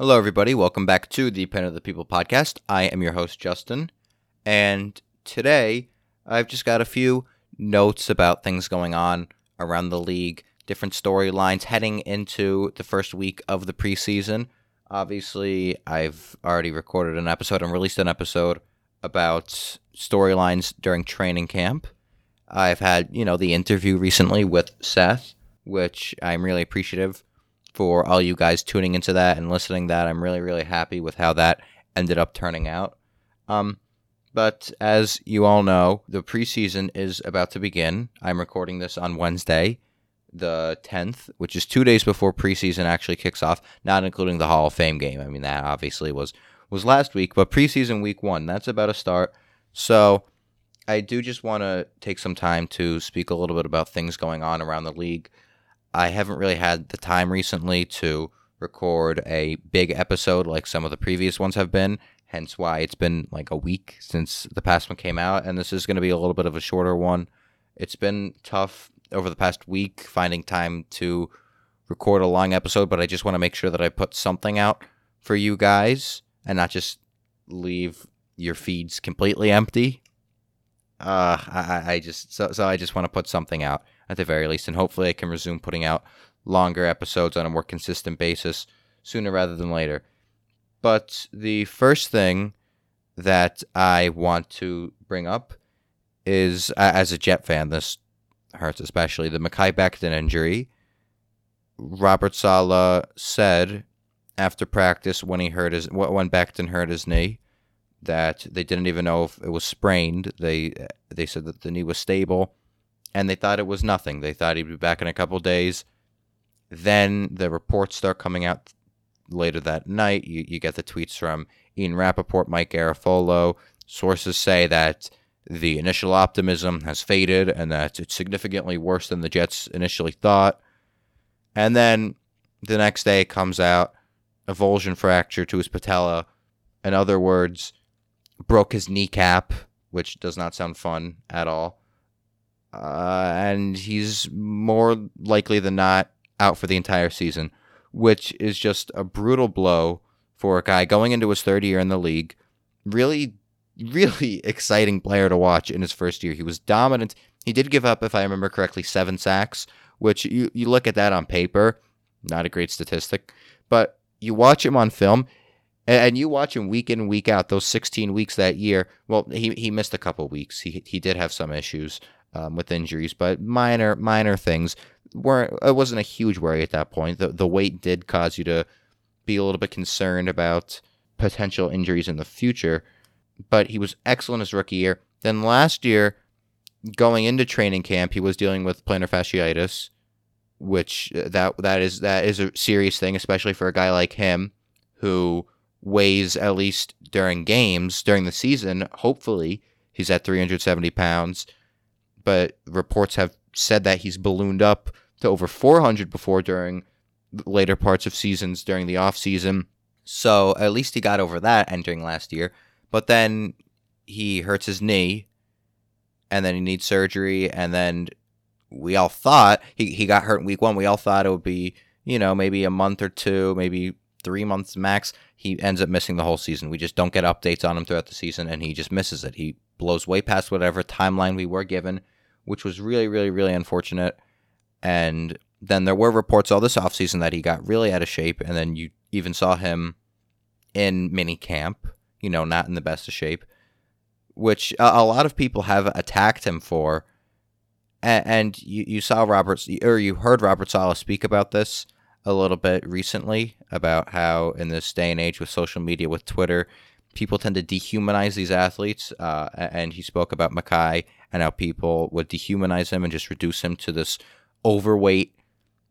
Hello, everybody. Welcome back to the Pander to the People podcast. I am your host, Justin. And today, I've just got a few notes about things going on around the league, different storylines heading into the first week of the preseason. Obviously, I've already recorded an episode and released an episode about storylines during training camp. I've had, you know, the interview recently with Seth, which I'm really appreciative for all you guys tuning into that and listening that. I'm really, really happy with how that ended up turning out. Um, but as you all know, the preseason is about to begin. I'm recording this on Wednesday, the 10th, which is two days before preseason actually kicks off, not including the Hall of Fame game. I mean, that obviously was was last week, but preseason week one, that's about to start. So I do just want to take some time to speak a little bit about things going on around the league. I haven't really had the time recently to record a big episode like some of the previous ones have been, hence why it's been like a week since the past one came out, and this is going to be a little bit of a shorter one. It's been tough over the past week finding time to record a long episode, but I just want to make sure that I put something out for you guys and not just leave your feeds completely empty. Uh, I, I just so so I just want to put something out at the very least, and hopefully I can resume putting out longer episodes on a more consistent basis sooner rather than later. But the first thing that I want to bring up is, as a Jet fan, this hurts especially the Mekhi Becton injury. Robert Saleh said after practice when he hurt his when Becton hurt his knee that they didn't even know if it was sprained. They they said that the knee was stable and they thought it was nothing. They thought he'd be back in a couple days. Then the reports start coming out later that night. You, you get the tweets from Ian Rapoport, Mike Garafolo. Sources say that the initial optimism has faded and that it's significantly worse than the Jets initially thought. And then the next day comes out avulsion fracture to his patella. In other words, broke his kneecap, which does not sound fun at all uh, and he's more likely than not out for the entire season, which is just a brutal blow for a guy going into his third year in the league. Really, really exciting player to watch in his first year. He was dominant. He did give up, if I remember correctly, seven sacks, which you, you look at that on paper, not a great statistic, but you watch him on film. And you watch him week in, week out, those 16 weeks that year. Well, he, he missed a couple weeks. He, he did have some issues um, with injuries, but minor minor things weren't. It wasn't a huge worry at that point. The the weight did cause you to be a little bit concerned about potential injuries in the future, but he was excellent his rookie year. Then last year, going into training camp, he was dealing with plantar fasciitis, which uh, that that is that is a serious thing, especially for a guy like him who weighs at least during games during the season. Hopefully, he's at 370 pounds but reports have said that he's ballooned up to over 400 before during later parts of seasons during the off season. So at least he got over that entering last year. But then he hurts his knee, and then he needs surgery, and then we all thought he, he got hurt in week one. We all thought it would be, you know, maybe a month or two, maybe three months max. He ends up missing the whole season. We just don't get updates on him throughout the season, and he just misses it. He blows way past whatever timeline we were given, which was really, really, really unfortunate. And then there were reports all this offseason that he got really out of shape, and then you even saw him in mini camp, you know, not in the best of shape, which a, a lot of people have attacked him for. And, and you, you saw Robert, or you heard Robert Saleh speak about this a little bit recently about how in this day and age with social media, with Twitter, people tend to dehumanize these athletes. Uh, and he spoke about Mekhi and how people would dehumanize him and just reduce him to this overweight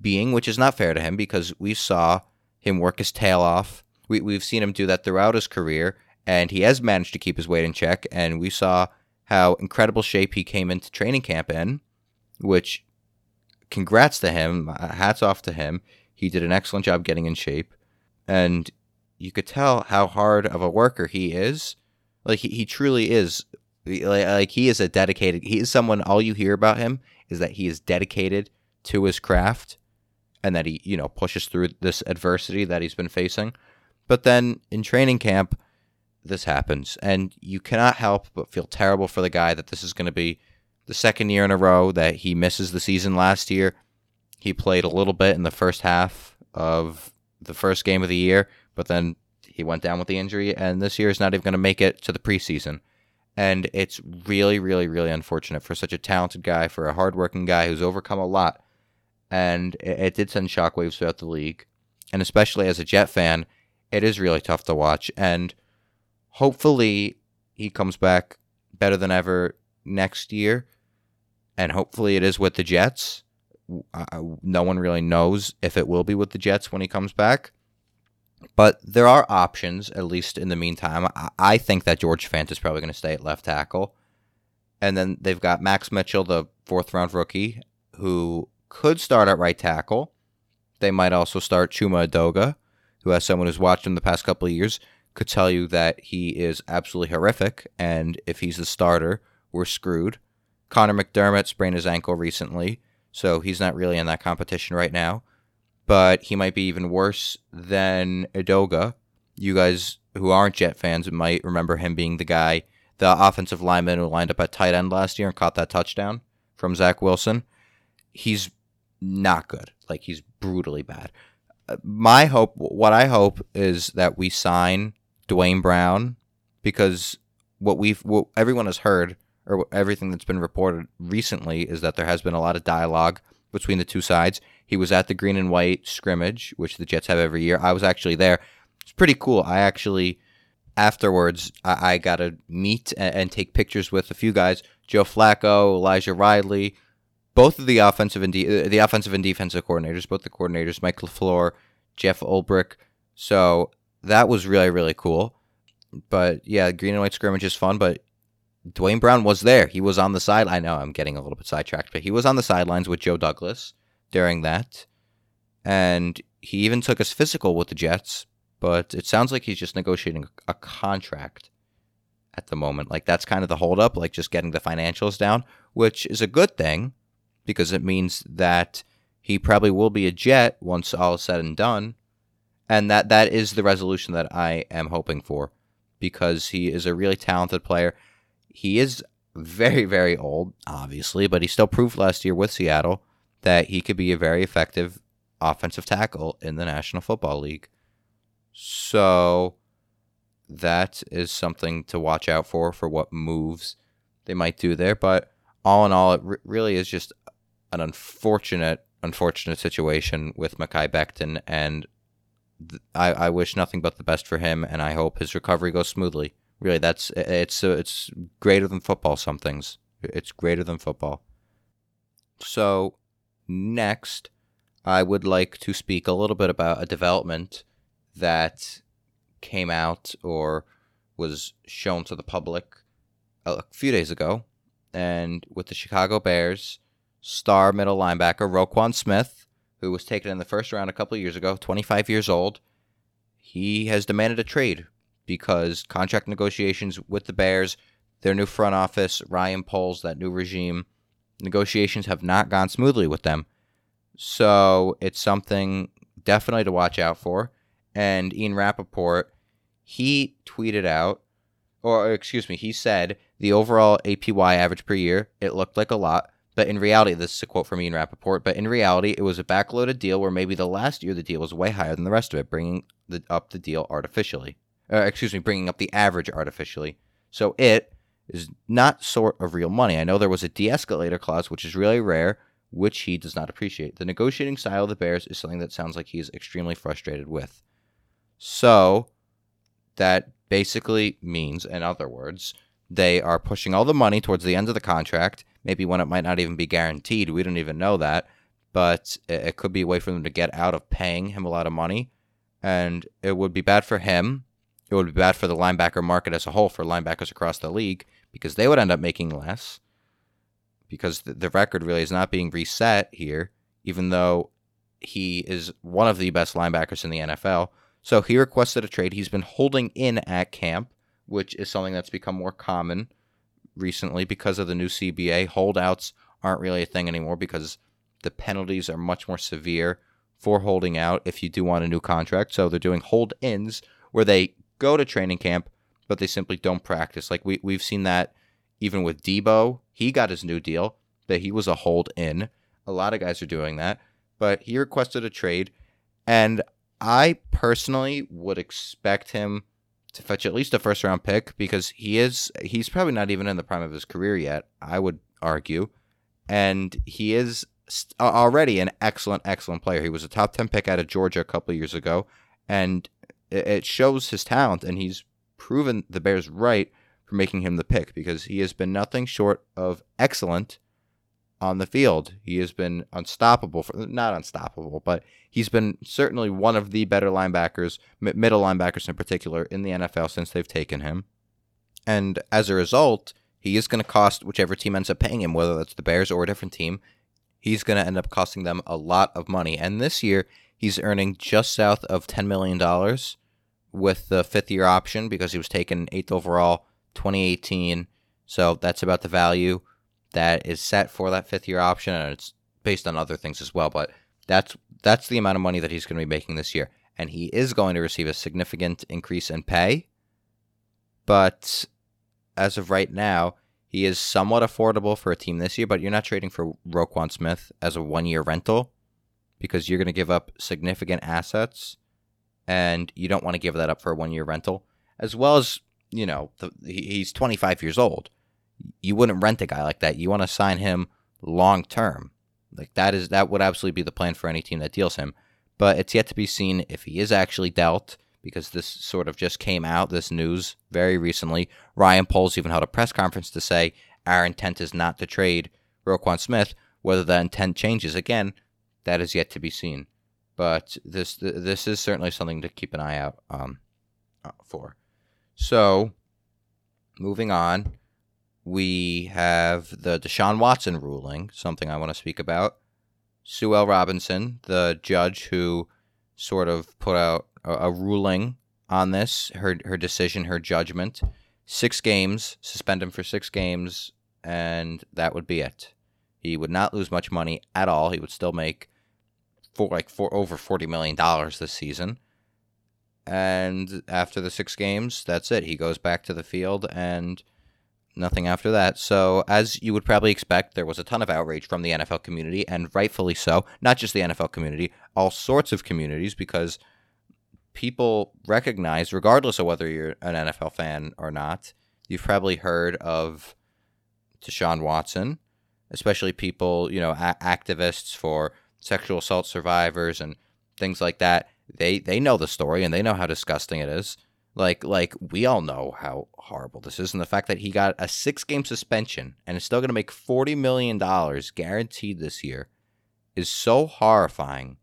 being, which is not fair to him because we saw him work his tail off. We, we've seen him do that throughout his career, and he has managed to keep his weight in check. And we saw how incredible shape he came into training camp in, which congrats to him. Uh, hats off to him. He did an excellent job getting in shape. And you could tell how hard of a worker he is. Like he, he truly is. Like he is a dedicated. He is someone. All you hear about him is that he is dedicated to his craft, and that he you know pushes through this adversity that he's been facing. But then in training camp, this happens. And you cannot help but feel terrible for the guy that this is going to be the second year in a row that he misses the season last year. He played a little bit in the first half of the first game of the year, but then he went down with the injury, and this year is not even going to make it to the preseason. And it's really, really, really unfortunate for such a talented guy, for a hardworking guy who's overcome a lot. And it, it did send shockwaves throughout the league. And especially as a Jet fan, it is really tough to watch. And hopefully he comes back better than ever next year. And hopefully it is with the Jets. no one really knows if it will be with the Jets when he comes back. But there are options, at least in the meantime. I think that George Fant is probably going to stay at left tackle. And then they've got Max Mitchell, the fourth round rookie, who could start at right tackle. They might also start Chuma Edoga, who, as someone who's watched him the past couple of years, could tell you that he is absolutely horrific. And if he's the starter, we're screwed. Connor McDermott sprained his ankle recently, so he's not really in that competition right now. But he might be even worse than Edoga. You guys who aren't Jet fans might remember him being the guy, the offensive lineman who lined up at tight end last year and caught that touchdown from Zach Wilson. He's not good. Like he's brutally bad. Uh, my hope, what I hope, is that we sign Duane Brown because what we've, what everyone has heard or everything that's been reported recently is that there has been a lot of dialogue between the two sides. He was at the green and white scrimmage, which the Jets have every year. I was actually there. It's pretty cool. I actually afterwards I, I got to meet and, and, take pictures with a few guys: Joe Flacco, Elijah Riley, both of the offensive and de- uh, the offensive and defensive coordinators, both the coordinators, Mike LaFleur, Jeff Ulbrich. So that was really really cool. But yeah, green and white scrimmage is fun, but Duane Brown was there. He was on the side. I know I'm getting a little bit sidetracked, but he was on the sidelines with Joe Douglas during that. And he even took his physical with the Jets, but it sounds like he's just negotiating a contract at the moment. Like that's kind of the holdup, like just getting the financials down, which is a good thing because it means that he probably will be a Jet once all is said and done. And that that is the resolution that I am hoping for because he is a really talented player he is very, very old, obviously, but he still proved last year with Seattle that he could be a very effective offensive tackle in the National Football League. So that is something to watch out for for what moves they might do there. But all in all, it re- really is just an unfortunate, unfortunate situation with Mekhi Becton, and th- I, I wish nothing but the best for him, and I hope his recovery goes smoothly. Really, that's it's uh, it's greater than football. Some things it's greater than football. So next, I would like to speak a little bit about a development that came out or was shown to the public a few days ago, and with the Chicago Bears star middle linebacker Roquan Smith, who was taken in the first round a couple years ago, 25 years old, he has demanded a trade because contract negotiations with the Bears, their new front office, Ryan Poles, that new regime, negotiations have not gone smoothly with them. So it's something definitely to watch out for. And Ian Rapoport, he tweeted out, or excuse me, he said the overall APY average per year, it looked like a lot. But in reality, this is a quote from Ian Rapoport, but in reality, it was a backloaded deal where maybe the last year the deal was way higher than the rest of it, bringing the, up the deal artificially uh, excuse me, bringing up the average artificially. So it is not sort of real money. I know there was a de-escalator clause, which is really rare, which he does not appreciate. The negotiating style of the Bears is something that sounds like he's extremely frustrated with. So that basically means, in other words, they are pushing all the money towards the end of the contract, maybe when it might not even be guaranteed. We don't even know that. But it could be a way for them to get out of paying him a lot of money. And it would be bad for him it would be bad for the linebacker market as a whole for linebackers across the league because they would end up making less because the, record really is not being reset here, even though he is one of the best linebackers in the NFL. So he requested a trade. He's been holding in at camp, which is something that's become more common recently because of the new CBA. Holdouts aren't really a thing anymore because the penalties are much more severe for holding out if you do want a new contract. So they're doing hold ins where they go to training camp, but they simply don't practice. Like we, we've seen that even with Deebo, He got his new deal, that he was a hold in. A lot of guys are doing that, but he requested a trade. And I personally would expect him to fetch at least a first round pick because he is he's probably not even in the prime of his career yet, I would argue. And he is already an excellent excellent player. He was a top 10 pick out of Georgia a couple years ago and it shows his talent and he's proven the Bears right for making him the pick because he has been nothing short of excellent on the field. He has been unstoppable, for, not unstoppable, but he's been certainly one of the better linebackers, middle linebackers in particular, in the NFL since they've taken him. And as a result, he is going to cost whichever team ends up paying him, whether that's the Bears or a different team. He's going to end up costing them a lot of money. And this year, he's earning just south of $10 million with the fifth year option because he was taken eighth overall 2018. So that's about the value that is set for that fifth year option, and it's based on other things as well. But that's that's the amount of money that he's going to be making this year, and he is going to receive a significant increase in pay. But as of right now, he is somewhat affordable for a team this year. But you're not trading for Roquan Smith as a one year rental because you're going to give up significant assets, and you don't want to give that up for a one year rental, as well as you know the, he's 25 years old you wouldn't rent a guy like that. You want to sign him long term. Like that is that would absolutely be the plan for any team that deals him. But it's yet to be seen if he is actually dealt because this sort of just came out, this news very recently. Ryan Poles even held a press conference to say our intent is not to trade Roquan Smith. Whether that intent changes again, that is yet to be seen. But this this is certainly something to keep an eye out um, uh, for. So, moving on, we have the Deshaun Watson ruling, something I want to speak about. Sue L. Robinson, the judge who sort of put out a, a ruling on this, her her decision, her judgment. Six games, suspend him for six games, and that would be it. He would not lose much money at all. He would still make for like for over forty million dollars this season. And after the six games, that's it. He goes back to the field and nothing after that. So, as you would probably expect, there was a ton of outrage from the NFL community, and rightfully so. Not just the NFL community, all sorts of communities, because people recognize, regardless of whether you're an NFL fan or not, you've probably heard of Deshaun Watson, especially people, you know, a- activists for sexual assault survivors and things like that. They they know the story and they know how disgusting it is. Like like we all know how horrible this is, and the fact that he got a six game suspension and is still going to make forty million dollars guaranteed this year is so horrifying.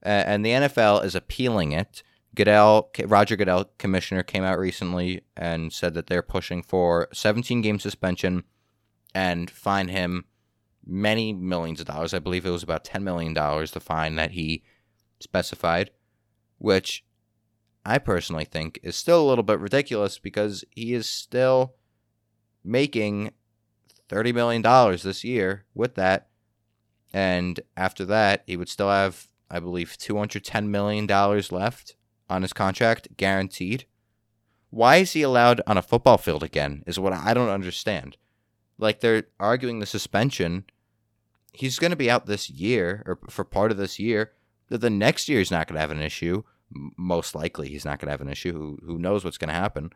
And the NFL is appealing it. Goodell, Roger Goodell, commissioner, came out recently and said that they're pushing for 17 game suspension and fine him many millions of dollars. I believe it was about $10 million, the fine that he specified, which I personally think is still a little bit ridiculous because he is still making $30 million this year with that. And after that, he would still have, I believe, $210 million left on his contract, guaranteed. Why is he allowed on a football field again? Is what I don't understand. Like they're arguing the suspension. He's going to be out this year or for part of this year. The next year he's not going to have an issue most likely he's not going to have an issue. Who who knows what's going to happen?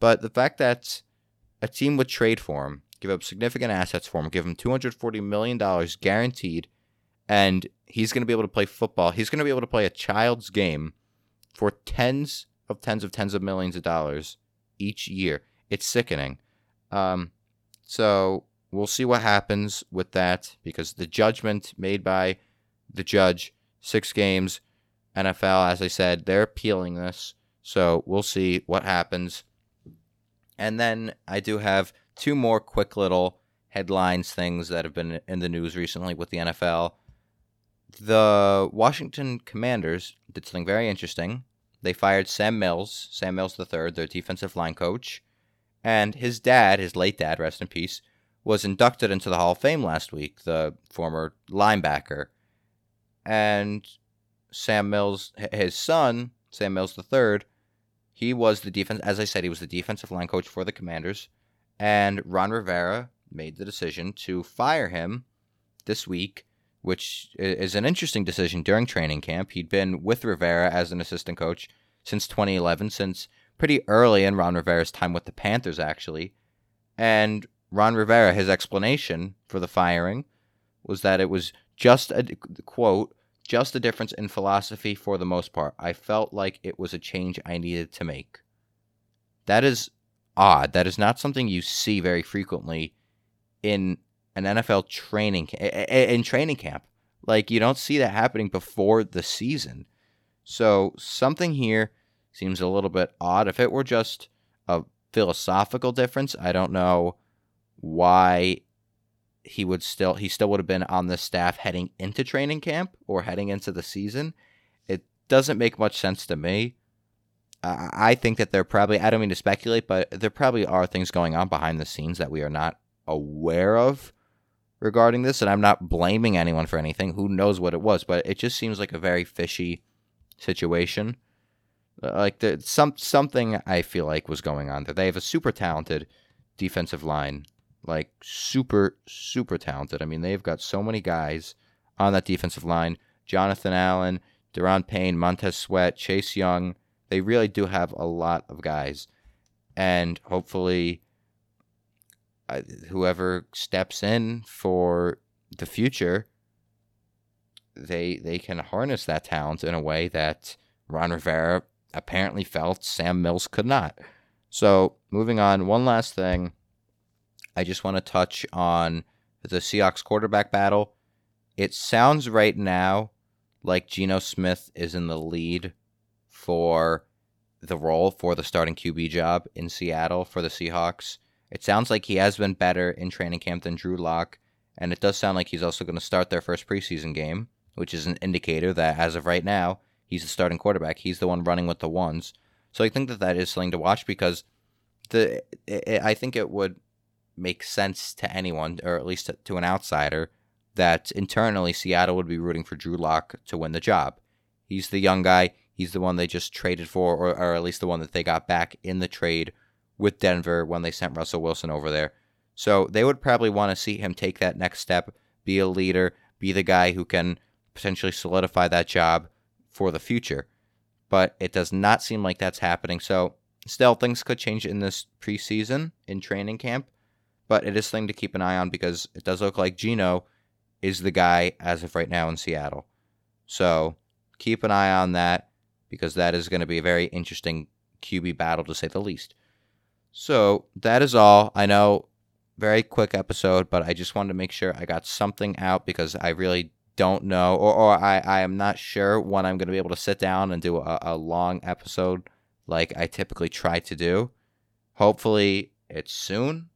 But the fact that a team would trade for him, give up significant assets for him, give him two hundred forty million dollars guaranteed, and he's going to be able to play football. He's going to be able to play a child's game for tens of tens of tens of millions of dollars each year. It's sickening. Um, so we'll see what happens with that because the judgment made by the judge, six games, NFL, as I said, they're appealing this. So we'll see what happens. And then I do have two more quick little headlines things that have been in the news recently with the NFL. The Washington Commanders did something very interesting. They fired Sam Mills, Sam Mills III, their defensive line coach, and his dad, his late dad, rest in peace, was inducted into the Hall of Fame last week, the former linebacker. And Sam Mills, his son, Sam Mills III, he was the defense. As I said, he was the defensive line coach for the Commanders, and Ron Rivera made the decision to fire him this week, which is an interesting decision during training camp. He'd been with Rivera as an assistant coach since 2011, since pretty early in Ron Rivera's time with the Panthers, actually. And Ron Rivera, his explanation for the firing was that it was just a quote, just a difference in philosophy for the most part. I felt like it was a change I needed to make. That is odd. That is not something you see very frequently in an NFL training in training camp. Like you don't see that happening before the season. So something here seems a little bit odd. If it were just a philosophical difference, I don't know why he would still he still would have been on the staff heading into training camp or heading into the season. It doesn't make much sense to me. I think that there probably I don't mean to speculate, but there probably are things going on behind the scenes that we are not aware of regarding this, and I'm not blaming anyone for anything. Who knows what it was, but it just seems like a very fishy situation. Uh, like the, some something I feel like was going on there. They have a super talented defensive line like super super talented. I mean, they've got so many guys on that defensive line: Jonathan Allen, Daron Payne, Montez Sweat, Chase Young. They really do have a lot of guys, and hopefully, uh, whoever steps in for the future, they they can harness that talent in a way that Ron Rivera apparently felt Sam Mills could not. So moving on, one last thing I just want to touch on the Seahawks quarterback battle. It sounds right now like Geno Smith is in the lead for the role for the starting QB job in Seattle for the Seahawks. It sounds like he has been better in training camp than Drew Lock, and it does sound like he's also going to start their first preseason game, which is an indicator that as of right now, he's the starting quarterback. He's the one running with the ones. So I think that that is something to watch because the it, I think it would make sense to anyone, or at least to, to an outsider, that internally Seattle would be rooting for Drew Lock to win the job. He's the young guy. He's the one they just traded for, or, or at least the one that they got back in the trade with Denver when they sent Russell Wilson over there. So they would probably want to see him take that next step, be a leader, be the guy who can potentially solidify that job for the future. But it does not seem like that's happening. So still, things could change in this preseason, in training camp. But it is something to keep an eye on because it does look like Geno is the guy as of right now in Seattle. So keep an eye on that because that is going to be a very interesting QB battle to say the least. So that is all. I know, very quick episode, but I just wanted to make sure I got something out because I really don't know, or, or I, I am not sure when I'm going to be able to sit down and do a, a long episode like I typically try to do. Hopefully, it's soon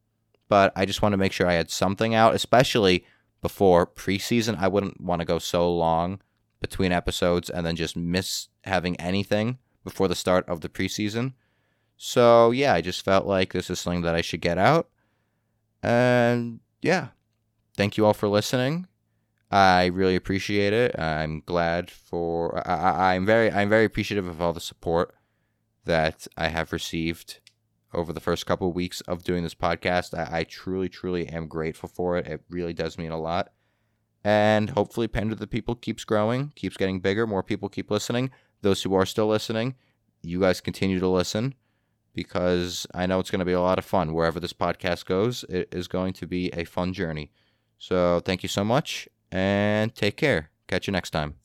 but I just want to make sure I had something out, especially before preseason. I wouldn't want to go so long between episodes and then just miss having anything before the start of the preseason. So, yeah, I just felt like this is something that I should get out. And yeah, thank you all for listening. I really appreciate it. I'm glad for I, I'm very I'm very appreciative of all the support that I have received over the first couple of weeks of doing this podcast. I, I, truly, truly am grateful for it. It really does mean a lot. And hopefully, Pander to the People keeps growing, keeps getting bigger. More people keep listening. Those who are still listening, you guys continue to listen because I know it's going to be a lot of fun. Wherever this podcast goes, it is going to be a fun journey. So, thank you so much and take care. Catch you next time.